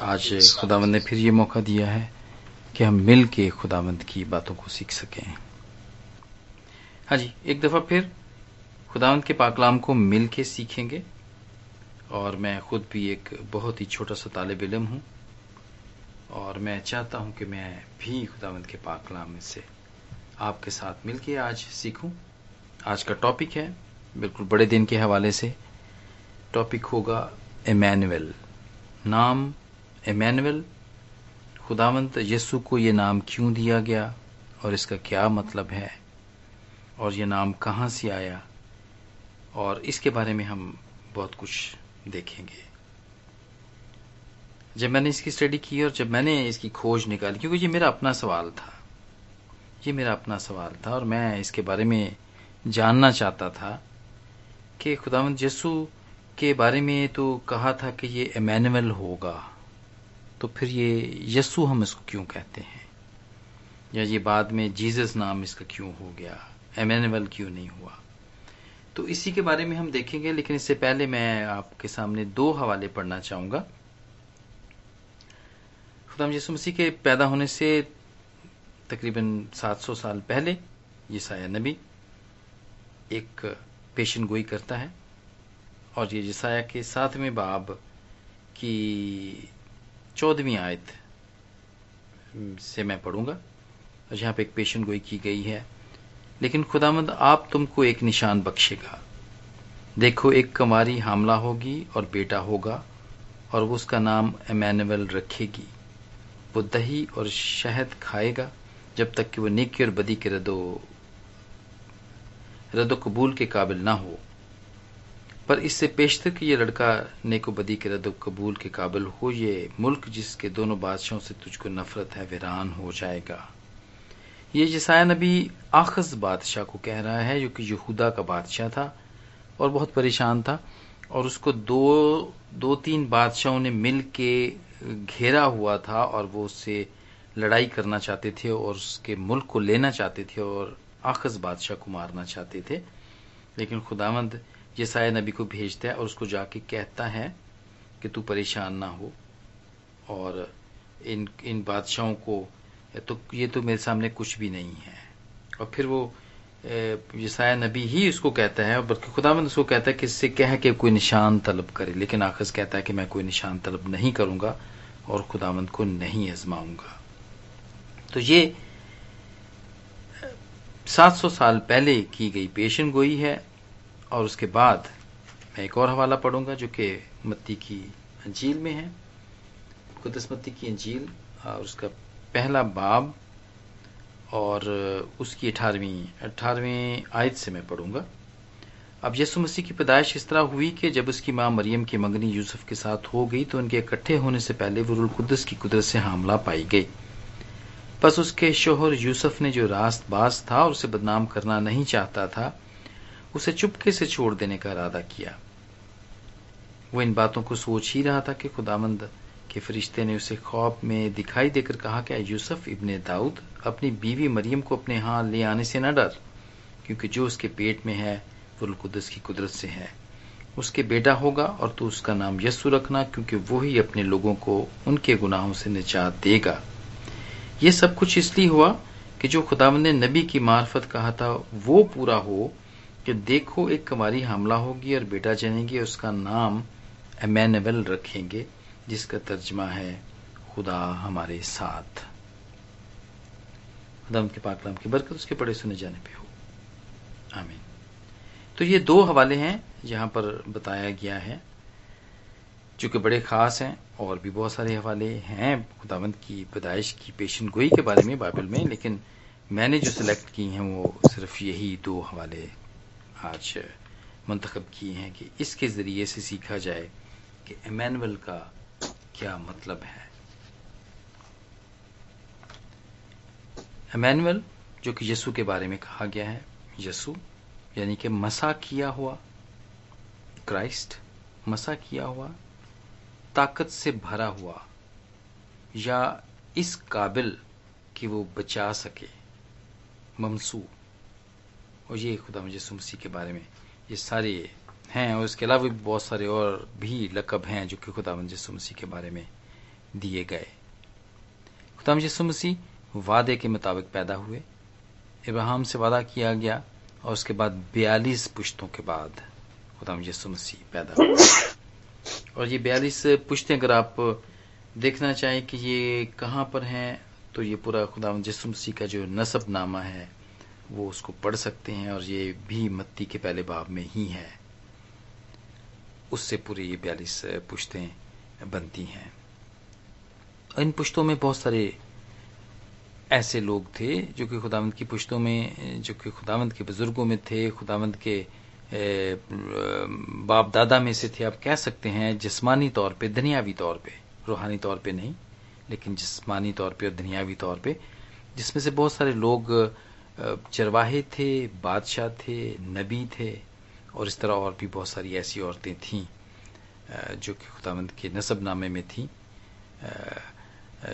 आज खुदावंद ने फिर ये मौका दिया है कि हम मिल के खुदावंद की बातों को सीख सकें। हाँ जी एक दफ़ा फिर खुदावंद के पाकलाम को मिल के सीखेंगे और मैं खुद भी एक बहुत ही छोटा सा तालब इलम हूँ और मैं चाहता हूँ कि मैं भी खुदावंद के पाकलाम से आपके साथ मिलके आज सीखूं। आज का टॉपिक है बिल्कुल बड़े दिन के हवाले से टॉपिक होगा एमैनुअल नाम एमैनुअल खुदावंत यस्सु को ये नाम क्यों दिया गया और इसका क्या मतलब है और ये नाम कहाँ से आया और इसके बारे में हम बहुत कुछ देखेंगे। जब मैंने इसकी स्टडी की और जब मैंने इसकी खोज निकाली, क्योंकि ये मेरा अपना सवाल था, ये मेरा अपना सवाल था और मैं इसके बारे में जानना चाहता था कि खुदावंत यसु के बारे में तो कहा था कि ये एमैनुअल होगा। तो फिर ये यस्सु हम इसको क्यों कहते हैं? या ये बाद में जीसस नाम इसका क्यों हो गया? एमैनुअल क्यों नहीं हुआ? तो इसी के बारे में हम देखेंगे, लेकिन इससे पहले मैं आपके सामने दो हवाले पढ़ना चाहूँगा। खुदाम यसु मसीह के पैदा होने से तकरीबन 700 साल पहले ये साया नबी एक पेशन गोई करता है, और ये जसाया के सातवें बाब की चौदहवीं आयत से मैं पढ़ूँगा। और यहाँ पे एक पेशन गोई की गई है। लेकिन खुदामंद, आप तुमको एक निशान बख्शेगा। देखो, एक कमारी हामला होगी और बेटा होगा, और वो उसका नाम एमैनुअल रखेगी। वो दही और शहद खाएगा, जब तक कि वो नेकी और बदी के रदो रदो कबूल के काबिल ना हो। पर इससे पेशतर कि ये लड़का नेको बदी के रदो कबूल के काबिल हो, ये मुल्क जिसके दोनों बादशाहों से तुझको नफरत है, वीरान हो जाएगा। ये जसाया नबी आखज बादशाह को कह रहा है, जो कि यहूदा का बादशाह था और बहुत परेशान था, और उसको दो दो तीन बादशाहों ने मिल के घेरा हुआ था और वो उससे लड़ाई करना चाहते थे और उसके मुल्क को लेना चाहते थे और आखज बादशाह को मारना चाहते थे। लेकिन खुदावंद यसाया नबी को भेजता है और उसको जाके कहता है कि तू परेशान ना हो और इन इन बादशाहों को तो ये तो मेरे सामने कुछ भी नहीं है। और फिर वो यसाया नबी ही उसको कहता है, बल्कि खुदावंद उसको कहता है कि इससे कह के कोई निशान तलब करे, लेकिन आखिर कहता है कि मैं कोई निशान तलब नहीं करूँगा और खुदावंद को नहीं आजमाऊँगा। तो ये 700 साल पहले की गई पेशन गोई है और उसके बाद मैं एक और हवाला पढ़ूँगा जो कि मत्ती की अंजील में है। कुदस मत्ती की अंजील, और उसका पहला बाब और उसकी अठारहवीं अठारहवीं आयत से मैं पढ़ूँगा। अब यसु मसीह की पैदाइश इस तरह हुई कि जब उसकी माँ मरियम की मंगनी यूसुफ के साथ हो गई तो उनके इकट्ठे होने से पहले वो कुदस की कुदरत से हमला पाई गई। बस उसके शोहर यूसुफ ने जो रास्त बाज था और उसे बदनाम करना नहीं चाहता था उसे चुपके से छोड़ देने का इरादा किया। वो इन बातों को सोच ही रहा था कि खुदामंद के फरिश्ते ने उसे खौफ में दिखाई देकर कहा कि यूसुफ इब्ने दाऊद, अपनी बीवी मरियम को अपने यहाँ ले आने से न डर, क्योंकि जो उसके पेट में है, वो कुदस की कुदरत से है। उसके बेटा होगा और तू उसका नाम यस्सु रखना, क्योंकि वो ही अपने लोगों को उनके गुनाहों से निजात देगा। ये सब कुछ इसलिए हुआ कि जो खुदावंद ने नबी की मार्फत कहा था, वो पूरा हो कि देखो, एक कमारी हमला होगी और बेटा जनेगी, उसका नाम एमैनबल रखेंगे, जिसका तर्जमा है, खुदा हमारे साथ। खुदा के पाकलाम की बरकत उसके बड़े सुने जाने पे हो। आमीन। तो ये दो हवाले हैं यहाँ पर बताया गया है जो कि बड़े खास हैं, और भी बहुत सारे हवाले हैं, खुदावंत की पैदाइश की पेशन गोई के बारे में बाइबल में, लेकिन मैंने जो सिलेक्ट की हैं, वो सिर्फ़ यही दो हवाले आज मंतखब किए हैं कि इसके ज़रिए से सीखा जाए कि एमैनुअल का क्या मतलब है। एमैनुअल जो कि यसु के बारे में कहा गया है यसु यानी कि मसा किया हुआ, क्राइस्ट, मसा किया हुआ, ताकत से भरा हुआ, या इस काबिल कि वो बचा सके ममसू और ये खुदा यसु मसीह के बारे में, ये सारे हैं, और इसके अलावा भी बहुत सारे और भी लकब हैं जो कि खुदा यसु मसीह के बारे में दिए गए। खुदाम यसु मसीह वादे के मुताबिक पैदा हुए। इब्राहिम से वादा किया गया, और उसके बाद बयालीस पुश्तों के बाद खुदाम यसु मसीह पैदा हुए। और ये बयालीस पुश्तें अगर आप देखना चाहें कि ये कहाँ पर हैं तो ये पूरा खुदा मसीह का जो नसब नामा है वो उसको पढ़ सकते हैं और ये भी मत्ती के पहले बाब में ही है। उससे पूरी ये बयालीस पुश्तें बनती हैं। इन पुश्तों में बहुत सारे ऐसे लोग थे जो कि खुदावंत की पुश्तों में, जो कि खुदावंत के बुज़ुर्गों में थे, खुदावंत के बाप दादा में से थे। आप कह सकते हैं जिस्मानी तौर पे, दुनियावी तौर पे, रूहानी तौर पे नहीं, लेकिन जिस्मानी तौर पे और दुनियावी तौर पे, जिसमें से बहुत सारे लोग चरवाहे थे, बादशाह थे, नबी थे, और इस तरह और भी बहुत सारी ऐसी औरतें थीं जो कि खुदावंत के नसबनामे में थीं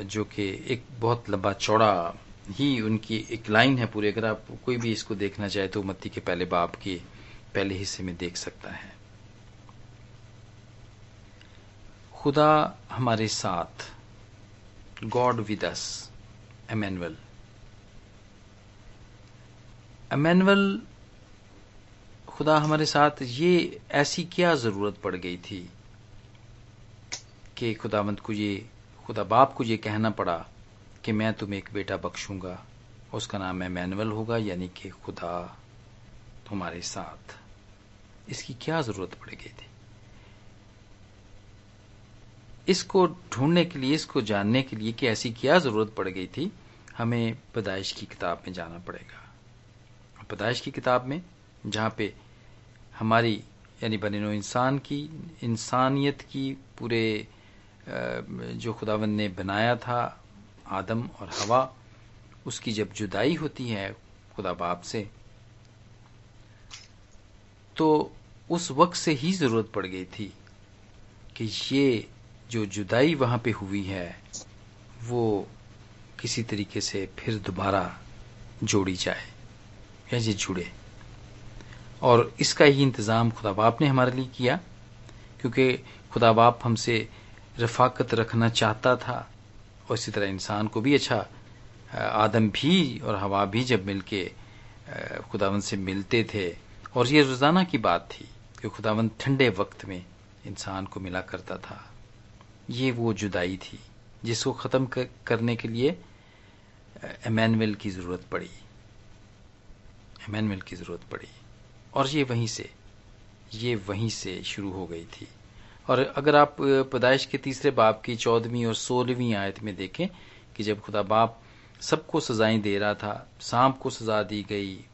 जो कि एक बहुत लंबा चौड़ा ही उनकी एक लाइन है पूरे। अगर आप कोई भी इसको देखना चाहे तो मत्ती के पहले बाप के पहले हिस्से में देख सकता है। खुदा हमारे साथ, God with us Emmanuel Emmanuel खुदा हमारे साथ ये ऐसी क्या ज़रूरत पड़ गई थी कि खुदावंत को ये, खुदा बाप को ये कहना पड़ा कि मैं तुम्हें एक बेटा बख्शूँगा, उसका नाम मैनुअल होगा, यानी कि खुदा तुम्हारे साथ। इसकी क्या ज़रूरत पड़ गई थी? इसको ढूँढने के लिए, इसको जानने के लिए कि ऐसी क्या ज़रूरत पड़ गई थी, हमें पैदाइश की किताब में जाना पड़ेगा। पैदाइश की किताब में, जहाँ पे हमारी, यानी बने इंसान की, इंसानियत की पूरे जो खुदावन ने बनाया था, आदम और हवा, उसकी जब जुदाई होती है खुदा बाप से तो उस वक्त से ही ज़रूरत पड़ गई थी कि ये जो जुदाई वहाँ पे हुई है, वो किसी तरीके से फिर दोबारा जोड़ी जाए। या जुड़े और इसका ही इंतज़ाम खुदा बाप ने हमारे लिए किया, क्योंकि खुदा बाप हमसे रफाकत रखना चाहता था, और इसी तरह इंसान को भी अच्छा आदम भी और हवा भी जब मिलके खुदावन से मिलते थे। और ये रोज़ाना की बात थी कि खुदावन ठंडे वक्त में इंसान को मिला करता था। ये वो जुदाई थी, जिसको खत्म करने के लिए एमैनुअल की ज़रूरत पड़ी। एमैनुअल की ज़रूरत पड़ी। और ये वहीं से, ये वहीं से शुरू हो गई थी। और अगर आप पैदाइश के तीसरे बाप की चौदहवीं और सोलहवीं आयत में देखें कि जब खुदा बाप सबको सजाएँ दे रहा था, सांप को सजा दी गई,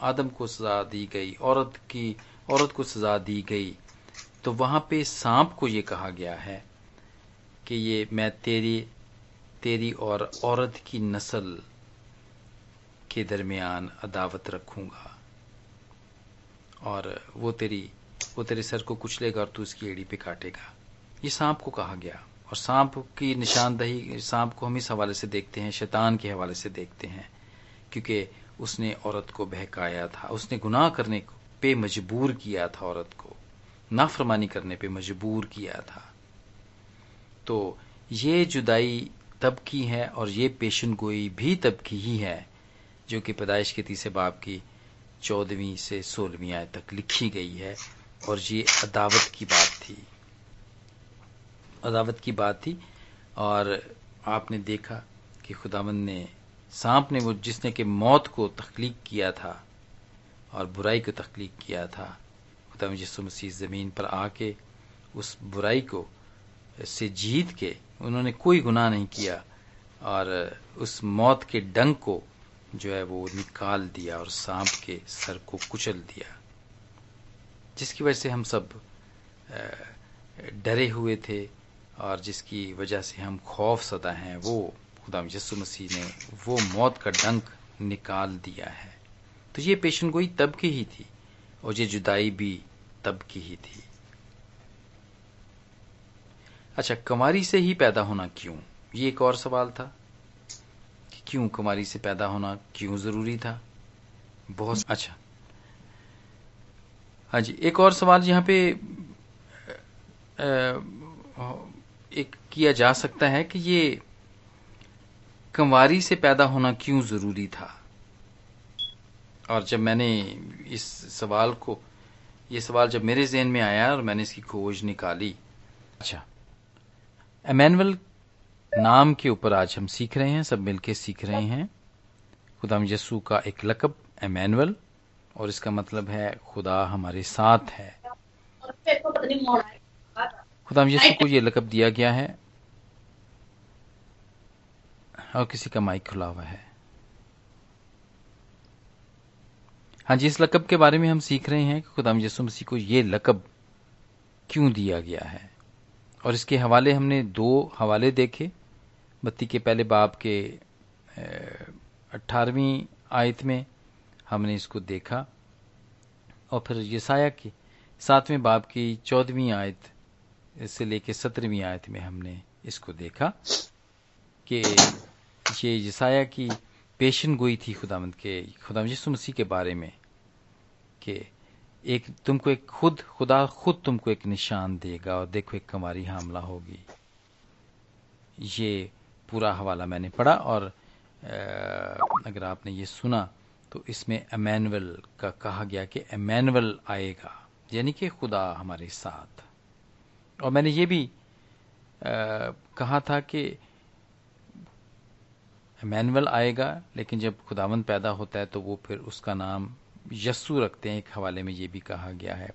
आदम को सजा दी गई, औरत की, औरत को सजा दी गई तो वहाँ पे सांप को ये कहा गया है कि ये मैं तेरी तेरी और औरत की नस्ल के दरमियान अदावत रखूँगा। और वो तेरी, वो तेरे सर को कुचलेगा और तू उसकी एड़ी पे काटेगा। ये सांप को कहा गया। और सांप की निशानदही, सांप को हम इस हवाले से देखते हैं, शैतान के हवाले से देखते हैं, क्योंकि उसने औरत को बहकाया था। उसने गुनाह करने पे मजबूर किया था औरत को। नाफरमानी करने पे मजबूर किया था। तो ये जुदाई तब की है और ये पेशन गोई भी तब की ही है जो कि पैदाइश के तीसरे बाप की चौदहवीं से सोलहवीं आय तक लिखी गई है। और ये अदावत की बात थी। अदावत की बात थी और आपने देखा कि खुदावंद ने सांप ने वो जिसने कि मौत को तख्लीक किया था और बुराई को तख्लीक किया था खुदा यसु मसीह ज़मीन पर आके उस बुराई को से जीत के उन्होंने कोई गुनाह नहीं किया और उस मौत के डंग को जो है वो निकाल दिया और सांप के सर को कुचल दिया। जिसकी वजह से हम सब डरे हुए थे और जिसकी वजह से हम खौफ सदा हैं, वो खुदा यसु मसीह ने वो मौत का डंक निकाल दिया है। तो ये पेशन गोई तब की ही थी और ये जुदाई भी तब की ही थी। अच्छा कमारी से ही पैदा होना क्यों? ये एक और सवाल था। क्यों कुमारी से पैदा होना क्यों ज़रूरी था? बहुत अच्छा। हाँ जी, एक और सवाल यहाँ पे एक किया जा सकता है कि ये कंवारी से पैदा होना क्यों ज़रूरी था? और जब मैंने इस सवाल को, ये सवाल जब मेरे जहन में आया और मैंने इसकी खोज निकाली। अच्छा। एमैनुअल नाम के ऊपर आज हम सीख रहे हैं, सब मिलके सीख रहे हैं। खुदाम यसू का एक लकब, एमैनुअल, और इसका मतलब है खुदा हमारे साथ है। खुदाम यसू को ये लकब दिया गया है। और किसी का माइक खुला हुआ है। हाँ जी, इस लकब के बारे में हम सीख रहे हैं कि खुदाम यसु मसीह को ये लकब क्यों दिया गया है। और इसके हवाले हमने दो हवाले देखे। बत्ती के पहले बाब के अठारहवीं आयत में हमने इसको देखा। और फिर यसाया की सातवें बाब की चौदहवीं आयत से लेकर सत्रहवीं आयत में हमने इसको देखा कि ये यसाया की पेशन गोई थी खुदामंद के खुदाम यसु मसीह के बारे में कि एक तुमको एक खुद, खुदा खुद तुमको एक निशान देगा और देखो एक कमारी हमला होगी। ये पूरा हवाला मैंने पढ़ा और अगर आपने ये सुना तो इसमें अमैनुअल का कहा गया कि अमैनुअल आएगा यानी कि खुदा हमारे साथ। और मैंने ये भी आ, कहा था कि मैनुअल आएगा लेकिन जब खुदावंद पैदा होता है तो वो फिर उसका नाम यस्सु रखते हैं एक हवाले में ये भी कहा गया है।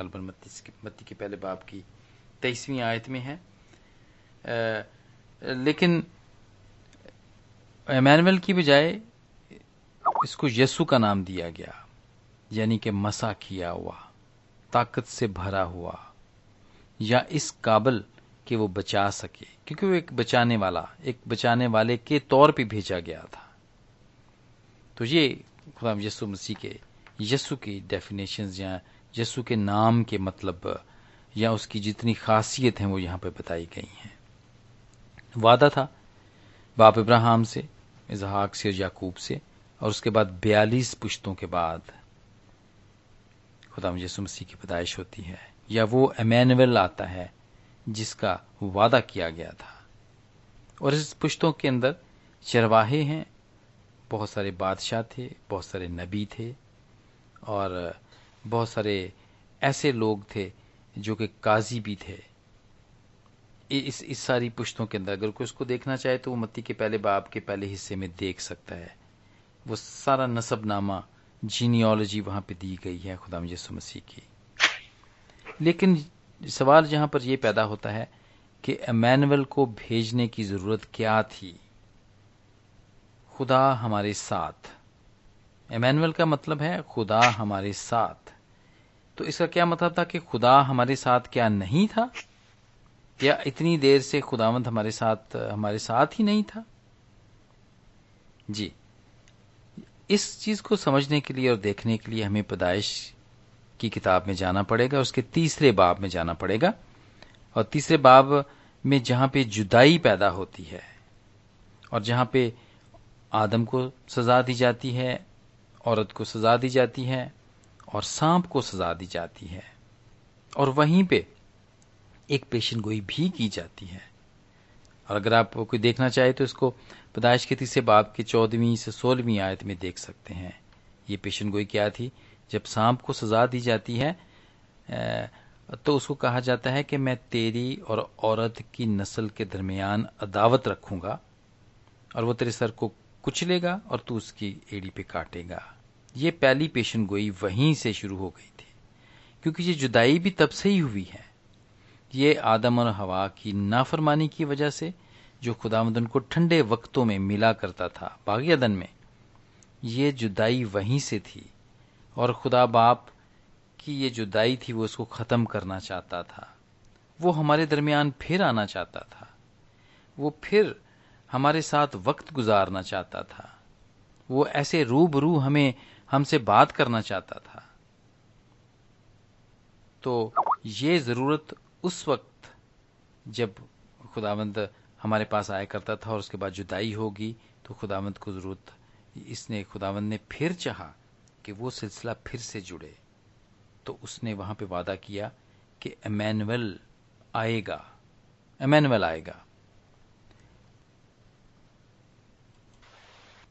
हलबन मत्ती के पहले बाप की तेईसवीं आयत में है। लेकिन एमैनुअल की बजाय इसको यसु का नाम दिया गया, यानी कि मसा किया हुआ, ताकत से भरा हुआ, या इस काबल कि वो बचा सके, क्योंकि वो एक बचाने वाला, एक बचाने वाले के तौर पे भेजा गया था। तो ये खुदा यसु मसीह के यसु की डेफिनेशन या यसु के नाम के मतलब या उसकी जितनी खासियत है वो यहाँ पर बताई गई हैं। वादा था बाप इब्राहिम से इजहाक से याकूब से, और उसके बाद बयालीस पुश्तों के बाद खुदा यसु मसीह की पैदाइश होती है, या वो एमैनुअल आता है, जिसका वादा किया गया था। और इस पुश्तों के अंदर चरवाहे हैं, बहुत सारे बादशाह थे, बहुत सारे नबी थे, और बहुत सारे ऐसे लोग थे जो कि काजी भी थे। इस इस सारी पुश्तों के अंदर, अगर कोई उसको देखना चाहे तो वो मत्ती के पहले बाब के पहले हिस्से में देख सकता है। वो सारा नसबनामा जीनियोलॉजी वहाँ पे दी गई है खुदाम यसु मसीह की। लेकिन सवाल जहाँ पर यह पैदा होता है कि अमैनुअल को भेजने की ज़रूरत क्या थी? खुदा हमारे साथ। एमैनुअल का मतलब है खुदा हमारे साथ। तो इसका क्या मतलब था कि खुदा हमारे साथ क्या नहीं था? या इतनी देर से खुदावंत हमारे साथ हमारे साथ ही नहीं था? जी। इस चीज़ को समझने के लिए और देखने के लिए हमें पैदाइश की किताब में जाना पड़ेगा, उसके तीसरे बाब में जाना पड़ेगा। और तीसरे बाब में जहाँ पे जुदाई पैदा होती है और जहाँ पे आदम को सजा दी जाती है, औरत को सजा दी जाती है और सांप को सजा दी जाती है। और वहीं पे एक पेशन गोई भी की जाती है। और अगर आप कोई देखना चाहे तो इसको पदाइश के तीसरे बाप की चौदहवीं से सोलहवीं आयत में देख सकते हैं। ये पेशन गोई क्या थी? जब सांप को सजा दी जाती है तो उसको कहा जाता है कि मैं तेरी और औरत की नस्ल के दरमियान अदावत रखूँगा और वो तेरे सर को कुचलेगा और तू उसकी एड़ी पे काटेगा। ये पहली पेशन गोई वहीं से शुरू हो गई थी, क्योंकि ये जुदाई भी तब से ही हुई है। ये आदम और हवा की नाफरमानी की वजह से, जो खुदामदन को ठंडे वक्तों में मिला करता था, बागियादन में, ये जुदाई वहीं से थी। और खुदा बाप की ये जुदाई थी, वो उसको खत्म करना चाहता था। वो हमारे दरमियान फिर आना चाहता था। वो फिर हमारे साथ वक्त गुजारना चाहता था। वो ऐसे रूबरू हमें, हमसे बात करना चाहता था। तो ये ज़रूरत उस वक्त जब खुदावंद हमारे पास आया करता था और उसके बाद जुदाई होगी तो खुदावंद को ज़रूरत, इसने खुदावंद ने फिर चाहा कि वो सिलसिला फिर से जुड़े। तो उसने वहाँ पे वादा किया कि एमैनुअल आएगा एमैनुअल आएगा।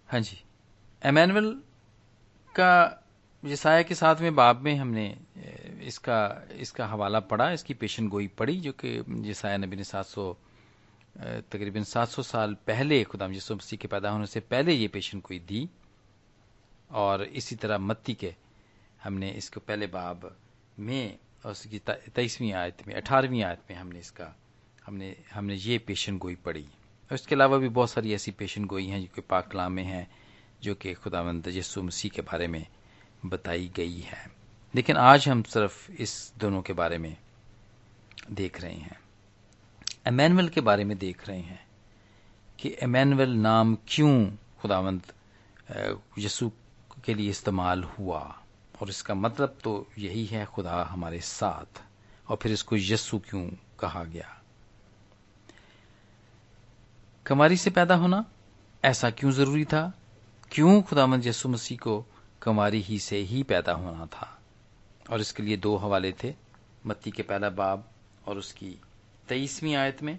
हाँ जी एमैनुअल का यसाया के साथ में बाब में हमने इसका इसका हवाला पड़ा, इसकी पेशन गोई पड़ी, जो कि यसाया नबी ने सात सौ तकरीबन 700 साल पहले खुदाम यसु मसीह के पैदा होने से पहले ये पेशन गोई दी। और इसी तरह मत्ती के हमने इसको पहले बाब में और उसकी तेईसवीं आयत में, अठारहवीं आयत में हमने इसका, हमने हमने ये पेशन गोई पढ़ी और इसके अलावा भी बहुत सारी ऐसी पेशन गोई हैं जो कि पाक कलाम में हैं, जो कि खुदावंद यसु मसीह के बारे में बताई गई है। लेकिन आज हम सिर्फ़ इस दोनों के बारे में देख रहे हैं। एमैनुअल के बारे में देख रहे हैं कि एमैनुअल नाम क्यों खुदावंत यसु के लिए इस्तेमाल हुआ। और इसका मतलब तो यही है खुदा हमारे साथ। और फिर इसको यस्सु क्यों कहा गया? कमारी से पैदा होना ऐसा क्यों ज़रूरी था? क्यों खुदामंद यसु मसीह को कमारी ही से ही पैदा होना था? और इसके लिए दो हवाले थे, मत्ती के पहला बाब और उसकी तेईसवीं आयत में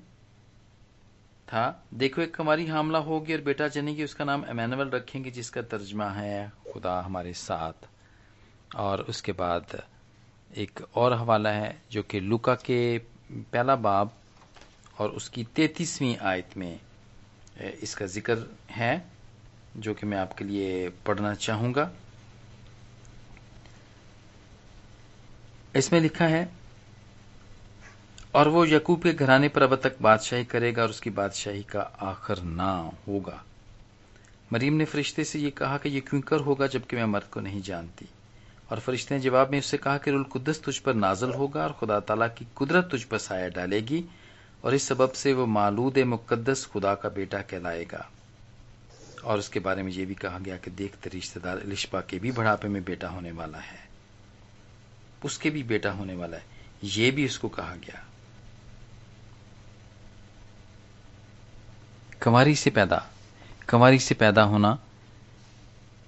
था, देखो एक कमारी हामला होगी और बेटा जनेगी उसका नाम एमैनुअल रखेंगे, जिसका तर्जमा है खुदा हमारे साथ। और उसके बाद एक और हवाला है, जो कि लुका के पहला बाब और उसकी तैतीसवीं आयत में इसका ज़िक्र है, जो कि मैं आपके लिए पढ़ना चाहूँगा। इसमें लिखा है, और वो यकूब के घराने पर अब तक बादशाही करेगा और उसकी बादशाही का आखिर ना होगा। मरीम ने फरिश्ते से ये कहा कि ये क्यों कर होगा, जबकि मैं मर्द को नहीं जानती। और फरिश्ते ने जवाब में उससे कहा कि रुल कुदस तुझ पर नाजल होगा और खुदा तला की कुदरत तुझ पर साया डालेगी, और इस सबब से वो मालूद मुकदस खुदा का बेटा कहलाएगा। और उसके बारे में यह भी कहा गया कि देखते रिश्तेदार लिशपा के भी बढ़ापे में बेटा होने वाला है। उसके भी बेटा होने वाला है। ये भी उसको कहा गया। कंवारी से पैदा, कंवारी से पैदा होना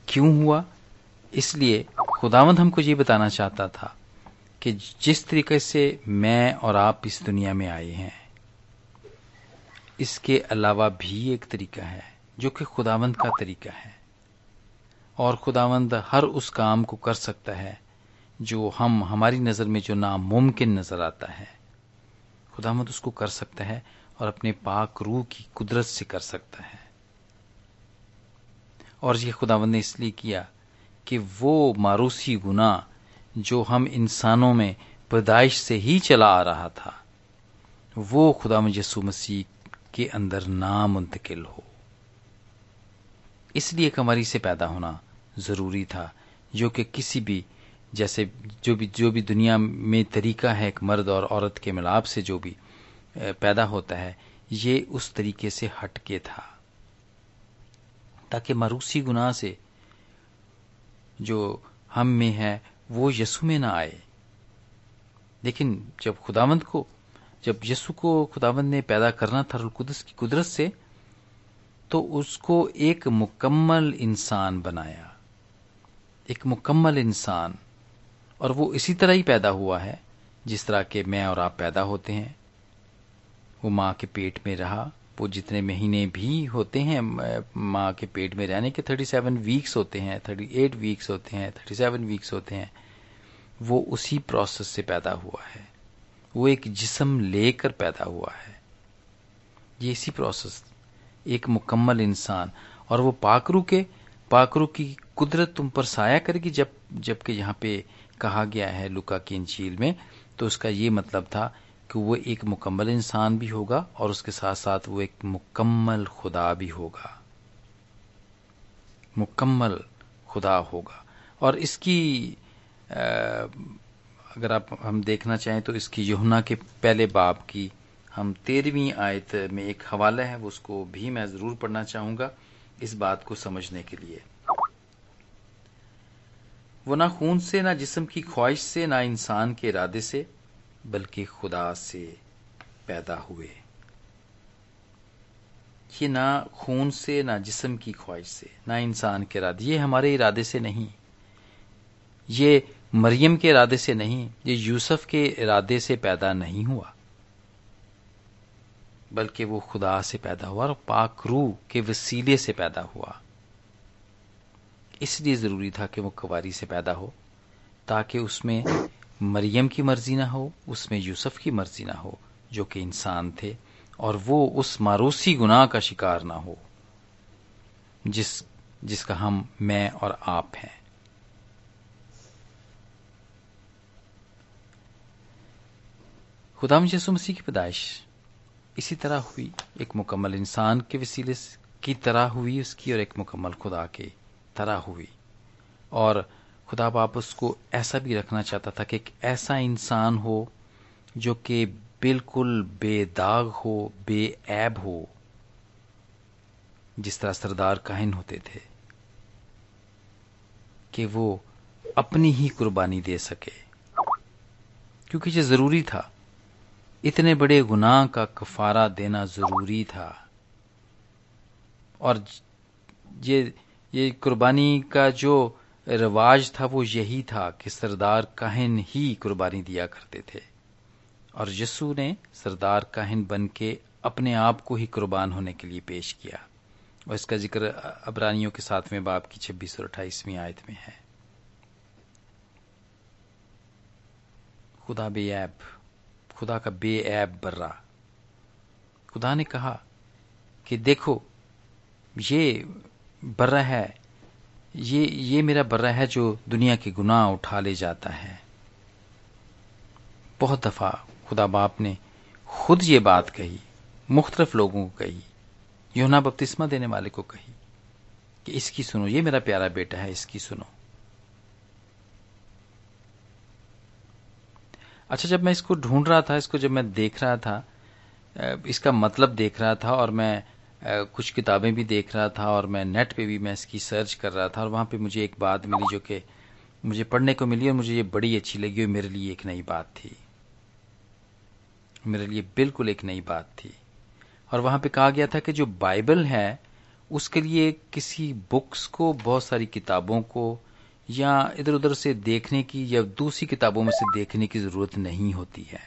क्यों हुआ? इसलिए खुदावंद हमको ये बताना चाहता था कि जिस तरीके से मैं और आप इस दुनिया में आए हैं, इसके अलावा भी एक तरीका है, जो कि खुदावंद का तरीका है। और खुदावंद हर उस काम को कर सकता है जो हम, हमारी नज़र में जो नामुमकिन नज़र आता है। खुदावंद उसको कर सकता है और अपने पाक रूह की कुदरत से कर सकता है। और ये खुदावंद ने इसलिए किया कि वो मारूसी गुना जो हम इंसानों में पैदाइश से ही चला आ रहा था, वो खुदा यसु मसीह के अंदर ना मुंतकिल हो। इसलिए कमरी से पैदा होना ज़रूरी था, जो कि किसी भी जैसे जो भी जो भी दुनिया में तरीका है एक मर्द और औरत के मिलाप से जो भी पैदा होता है, ये उस तरीके से हटके था। ताकि मरूसी गुनाह से जो हम में है, वो यसु में ना आए। लेकिन जब खुदावंत को, जब यसु को खुदावंत ने पैदा करना था कुदस की कुदरत से तो उसको एक मुकम्मल इंसान बनाया। एक मुकम्मल इंसान। और वो इसी तरह ही पैदा हुआ है, जिस तरह के मैं और आप पैदा होते हैं। वो माँ के पेट में रहा। वो जितने महीने भी होते हैं, माँ के पेट में रहने के 37 वीक्स होते हैं 38 वीक्स होते हैं 37 वीक्स होते हैं। वो उसी प्रोसेस से पैदा हुआ है। वो एक जिसम लेकर पैदा हुआ है। ये इसी प्रोसेस एक मुकम्मल इंसान। और वो पाकरू के, पाकरू की कुदरत तुम पर साया करेगी जब, जबकि यहाँ पे कहा गया है लुका की इंचील में तो उसका ये मतलब था कि वो एक मुकम्मल इंसान भी होगा और उसके साथ साथ वो एक मुकम्मल खुदा भी होगा। मुकम्मल खुदा होगा। और इसकी अगर आप, हम देखना चाहें तो इसकी यहुना के पहले बाब की हम तेरहवीं आयत में एक हवाला है उसको भी मैं ज़रूर पढ़ना चाहूँगा इस बात को समझने के लिए। वो ना खून से, ना जिस्म की ख्वाहिश से, ना इंसान के इरादे से, बल्कि खुदा से पैदा हुए। ये ना खून से, ना जिस्म की ख्वाहिश से, ना इंसान के इरादे, ये हमारे इरादे से नहीं। ये मरियम के इरादे से नहीं, ये यूसुफ के इरादे से पैदा नहीं हुआ, बल्कि वो खुदा से पैदा हुआ और पाक रूह के वसीले से पैदा हुआ। इसलिए ज़रूरी था कि वो कवारी से पैदा हो, ताकि उसमें मरियम की मर्ज़ी ना हो, उसमें यूसुफ की मर्ज़ी ना हो, जो कि इंसान थे, और वो उस मारूसी गुनाह का शिकार ना हो, जिस, जिसका हम, मैं और आप हैं। खुदाम यसु मसीह की पैदाइश इसी तरह हुई, एक मुकम्मल इंसान के वसीले की तरह हुई उसकी और एक मुकम्मल खुदा के। तरह हुई। और खुदा बाप उसको ऐसा भी रखना चाहता था कि एक ऐसा इंसान हो जो कि बिल्कुल बेदाग हो, बेऐब हो, जिस तरह सरदार काहिन होते थे, कि वो अपनी ही कुर्बानी दे सके। क्योंकि ये ज़रूरी था। इतने बड़े गुनाह का कफारा देना ज़रूरी था। और ये ये कुर्बानी का जो रिवाज था, वो यही था कि सरदार काहिन ही कुर्बानी दिया करते थे। और यस्सु ने सरदार काहिन बन के अपने आप को ही कुर्बान होने के लिए पेश किया। और इसका ज़िक्र अबरानियों के सातवें बाप की छब्बीस और अट्ठाईसवीं आयत में है। खुदा बेऐब, खुदा का बेऐब बर्रा। खुदा ने कहा कि देखो, ये बर्रा है। ये ये मेरा बर्रा है जो दुनिया के गुनाह उठा ले जाता है। बहुत दफ़ा खुदा बाप ने खुद ये बात कही, मुख्तलिफ़ लोगों को कही, योना बपतिस्मा देने वाले को कही कि इसकी सुनो, ये मेरा प्यारा बेटा है, इसकी सुनो। अच्छा जब मैं इसको ढूंढ रहा था, इसको जब मैं देख रहा था इसका मतलब देख रहा था और मैं कुछ किताबें भी देख रहा था और मैं नेट पे भी मैं इसकी सर्च कर रहा था और वहाँ पे मुझे एक बात मिली जो कि मुझे पढ़ने को मिली और मुझे ये बड़ी अच्छी लगी और मेरे लिए एक नई बात थी। मेरे लिए बिल्कुल एक नई बात थी। और वहाँ पे कहा गया था कि जो बाइबल है, उसके लिए किसी बुक्स को, बहुत सारी किताबों को या इधर उधर से देखने की या दूसरी किताबों में से देखने की ज़रूरत नहीं होती है।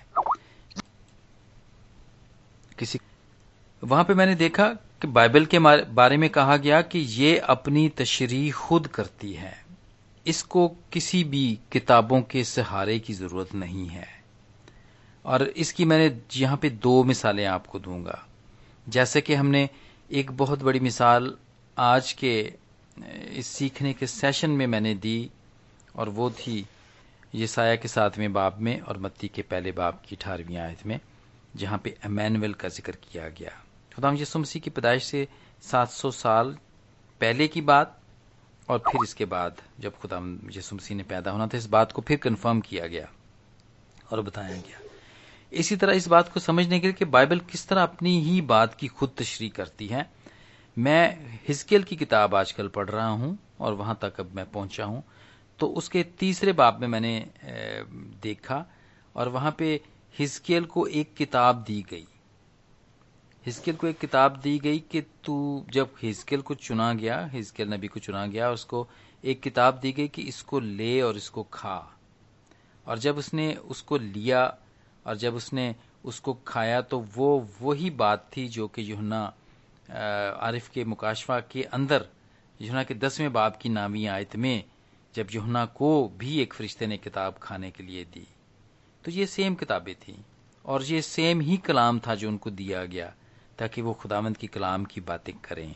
किसी वहाँ पे मैंने देखा कि बाइबल के बारे में कहा गया कि ये अपनी तशरी खुद करती है। इसको किसी भी किताबों के सहारे की ज़रूरत नहीं है। और इसकी मैंने यहाँ पे दो मिसालें आपको दूँगा। जैसे कि हमने एक बहुत बड़ी मिसाल आज के इस सीखने के सेशन में मैंने दी, और वो थी ये साया के सातवें बाब में और मत्ती के पहले बाब की अठारहवीं आयत में, जहाँ पे अमैनुअल का ज़िक्र किया गया। खुदाम यसु मसीह की पैदाइश से 700 साल पहले की बात और फिर इसके बाद जब खुदाम यसु मसीह ने पैदा होना था, इस बात को फिर कंफर्म किया गया और बताया गया। इसी तरह इस बात को समझने के लिए कि बाइबल किस तरह अपनी ही बात की खुद तशरी करती है। मैं हिस्केल की किताब आजकल पढ़ रहा हूँ और वहाँ तक अब मैं पहुँचा हूँ। तो उसके तीसरे बाब में मैंने देखा और वहाँ पे हिस्केल को एक किताब दी गई। हिस्केल को एक किताब दी गई कि तू जब हिस्केल को चुना गया हिस्केल नबी को चुना गया, उसको एक किताब दी गई कि इसको ले और इसको खा। और जब उसने उसको लिया और जब उसने उसको खाया तो वो वही बात थी जो कि युहना आरिफ के मुकाशवा के अंदर युहना के दसवें बाब की नामी आयत में, जब युहना को भी एक फरिश्ते ने किताब खाने के लिए दी। तो ये सेम किताबें थी और ये सेम ही कलाम था जो उनको दिया गया। ताकि वो खुदावंद की कलाम की बातें करें।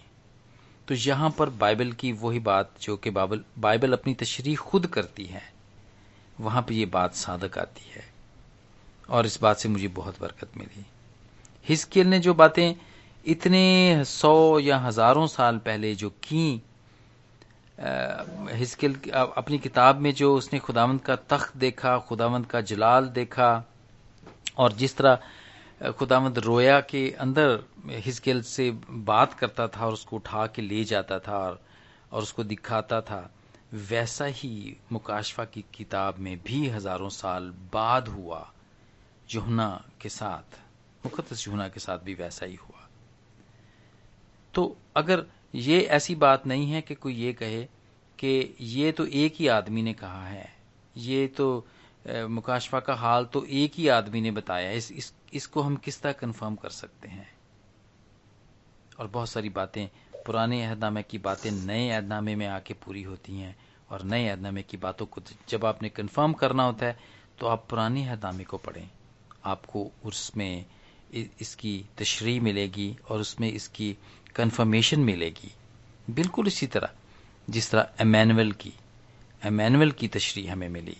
तो यहाँ पर बाइबल की वही बात जो कि बाइबल बाइबल अपनी तशरी खुद करती है, वहाँ पर यह बात साधक आती है। और इस बात से मुझे बहुत बरकत मिली। हिस्केल ने जो बातें इतने सौ या हज़ारों साल पहले जो की हिस्केल अपनी किताब में जो उसने खुदावंत का तख्त देखा, खुदावंत का जलाल देखा, और जिस तरह खुदामद रोया के अंदर हिस्केल से बात करता था और उसको उठा के ले जाता था और, और उसको दिखाता था। वैसा ही मुकाशफा की किताब में भी हज़ारों साल बाद हुआ जुहना के साथ मुकदस जुहना के साथ भी वैसा ही हुआ। तो अगर ये ऐसी बात नहीं है कि कोई ये कहे कि ये तो एक ही आदमी ने कहा है ये तो मुकाशफा का हाल तो एक ही आदमी ने बताया इस, इस इसको हम किस तरह कन्फर्म कर सकते हैं? और बहुत सारी बातें, पुराने अहदनामे की बातें नए अहदनामे में आके पूरी होती हैं और नए अहदनामे की बातों को जब आपने कन्फर्म करना होता है तो आप पुराने अहदनामे को पढ़ें। आपको उसमें इसकी तशरी मिलेगी और उसमें इसकी कन्फर्मेशन मिलेगी। बिल्कुल इसी तरह, जिस तरह एमैनुअल की एमैनुअल की तशरी हमें मिली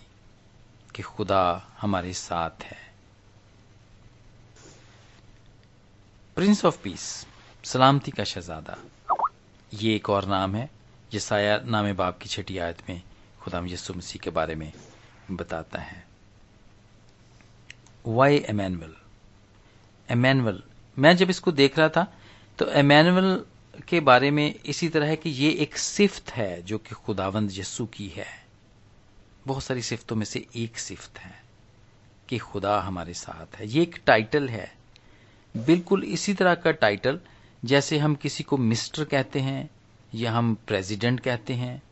कि खुदा हमारे साथ है। प्रिंस ऑफ़ पीस सलामती का शहजादा। ये एक और नाम है जसाया नाम बाप की छठी आयत में खुदा यसु मसीह के बारे में बताता है। वाई एमैनुअल एमैनुअल मैं जब इसको देख रहा था तो एमैनुअल के बारे में इसी तरह है कि ये एक सिफ्त है जो कि खुदावंद यस्सु की है। बहुत सारी सिफ्तों में से एक सिफ्त है कि खुदा हमारे साथ है। ये एक टाइटल है। बिल्कुल इसी तरह का टाइटल जैसे हम किसी को मिस्टर कहते हैं, या हम प्रेसिडेंट कहते हैं,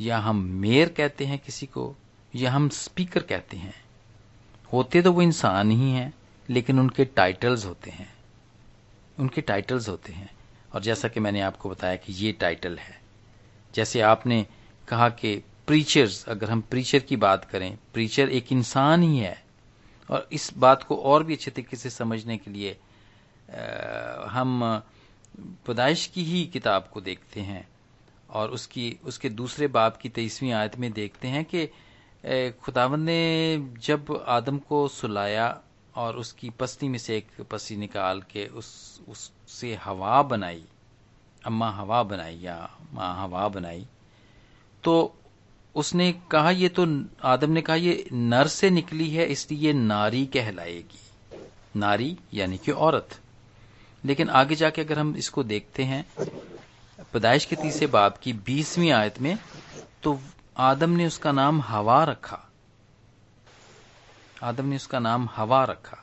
या हम मेयर कहते हैं किसी को, या हम स्पीकर कहते हैं। होते तो वो इंसान ही हैं, लेकिन उनके टाइटल्स होते हैं। उनके टाइटल्स होते हैं। और जैसा कि मैंने आपको बताया कि ये टाइटल है। जैसे आपने कहा कि प्रीचर्स अगर हम प्रीचर की बात करें प्रीचर एक इंसान ही है। और इस बात को और भी अच्छे तरीके से समझने के लिए हम पैदाइश की ही किताब को देखते हैं और उसकी, उसके दूसरे बाब की तेईसवीं आयत में देखते हैं कि खुदावन ने जब आदम को सुलाया और उसकी पसली में से एक पसी निकाल के उस, उससे हवा बनाई, अम्मा हवा बनाई या माँ हवा बनाई तो उसने कहा ये तो आदम ने कहा ये नर से निकली है इसलिए नारी कहलाएगी। नारी यानी कि औरत। लेकिन आगे जाके अगर हम इसको देखते हैं पैदाइश के तीसरे बाब की बीसवीं आयत में तो आदम ने उसका नाम हवा रखा। आदम ने उसका नाम हवा रखा।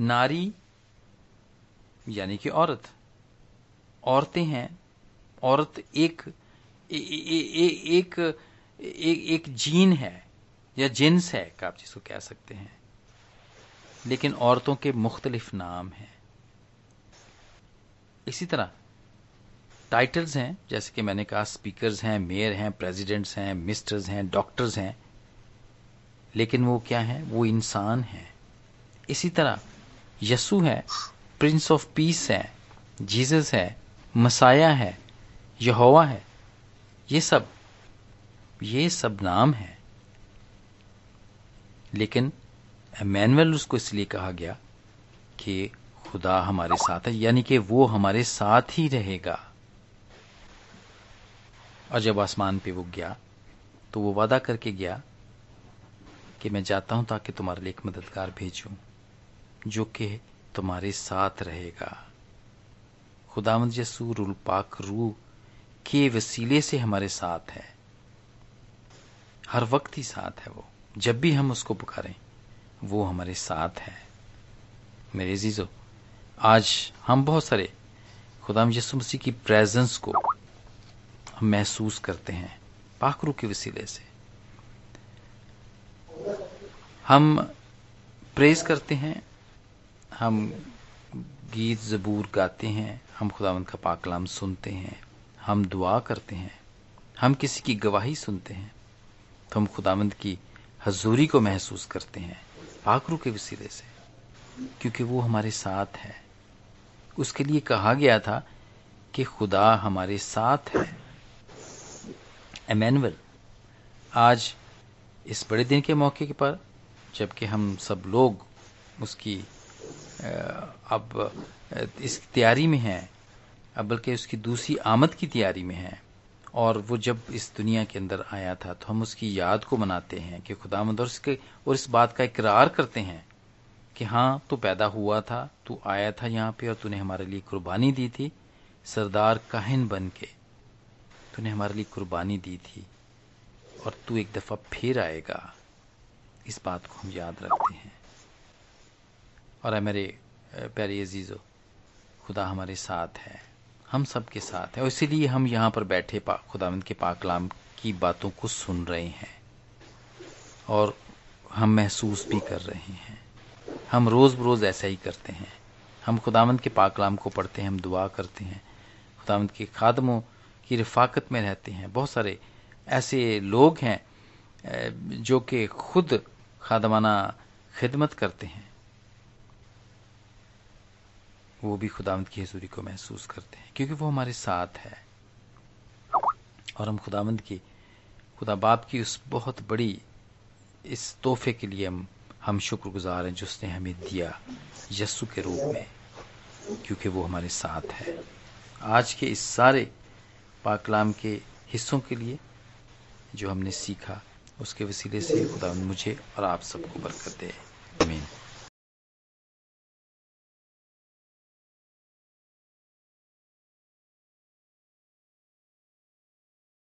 नारी यानी कि औरत। औरतें हैं। औरत एक ए, ए, ए, एक एक एक जीन है, या जिन्स है आप जिसको कह सकते हैं। लेकिन औरतों के मुख्तलिफ़ नाम हैं। इसी तरह टाइटल्स हैं, जैसे कि मैंने कहा स्पीकर्स हैं मेयर हैं प्रेसिडेंट्स हैं मिस्टर्स हैं डॉक्टर्स हैं। लेकिन वो क्या है? वो इंसान है। इसी तरह यसु है प्रिंस ऑफ़ पीस है जीसस है, मसाया है, यहोवा है। ये सब ये सब नाम है। लेकिन मैनुअल उसको इसलिए कहा गया कि खुदा हमारे साथ है, यानी कि वो हमारे साथ ही रहेगा। और जब आसमान पे वो गया तो वो वादा करके गया कि मैं जाता हूँ ताकि तुम्हारे लिए एक मददगार भेजूं, जो कि तुम्हारे साथ रहेगा। खुदामद यसू रुल पाक रू के वसीले से हमारे साथ है। हर वक्त ही साथ है वो। जब भी हम उसको पुकारें, वो हमारे साथ है। मेरे जीजो आज हम बहुत सारे खुदाम यसु मसीह की प्रेजेंस को हम महसूस करते हैं, पाखरू के वसीले से। हम प्रेज करते हैं, हम गीत जबूर गाते हैं, हम खुदावंत का पाकलाम सुनते हैं, हम दुआ करते हैं, हम किसी की गवाही सुनते हैं। तो हम खुदावंत की हजूरी को महसूस करते हैं पाखरू के वसीले से, क्योंकि वो हमारे साथ है। उसके लिए कहा गया था कि खुदा हमारे साथ है। एमैनुअल आज इस बड़े दिन के मौके पर, जबकि हम सब लोग उसकी अब, इस तैयारी में हैं, अब बल्कि उसकी दूसरी आमद की तैयारी में हैं और वो जब इस दुनिया के अंदर आया था तो हम उसकी याद को मनाते हैं कि और इसके और इस बात का इकरार करते हैं कि हाँ तू पैदा हुआ था, तू आया था यहाँ पे और तूने हमारे लिए कुर्बानी दी थी, सरदार काहिन बन के तूने हमारे लिए कुर्बानी दी थी और तू एक दफ़ा फिर आएगा। इस बात को हम याद रखते हैं। और मेरे प्यारे अजीजो, खुदा हमारे साथ है। हम सबके साथ है और इसीलिए हम यहाँ पर बैठे खुदावंद के पाकलाम की बातों को सुन रहे हैं और हम महसूस भी कर रहे हैं। हम रोज बरोज ऐसा ही करते हैं। हम खुदावंद के पाकलाम को पढ़ते हैं, हम दुआ करते हैं। खुदावंद के खादमों की रफाकत में रहते हैं। बहुत सारे ऐसे लोग हैं जो कि खुद खादमाना खिदमत करते हैं। वो भी खुदावंद की हजूरी को महसूस करते हैं, क्योंकि वो हमारे साथ है। और हम खुदावंद की खुदा बाप की उस बहुत बड़ी, इस तोहफे के लिए हम हम शुक्रगुजार हैं जो उसने हमें दिया यस्सु के रूप में, क्योंकि वो हमारे साथ है। आज के इस सारे पाकलाम के हिस्सों के लिए जो हमने सीखा, उसके वसीले से खुदा मुझे और आप सबको बरकत दे। आमीन।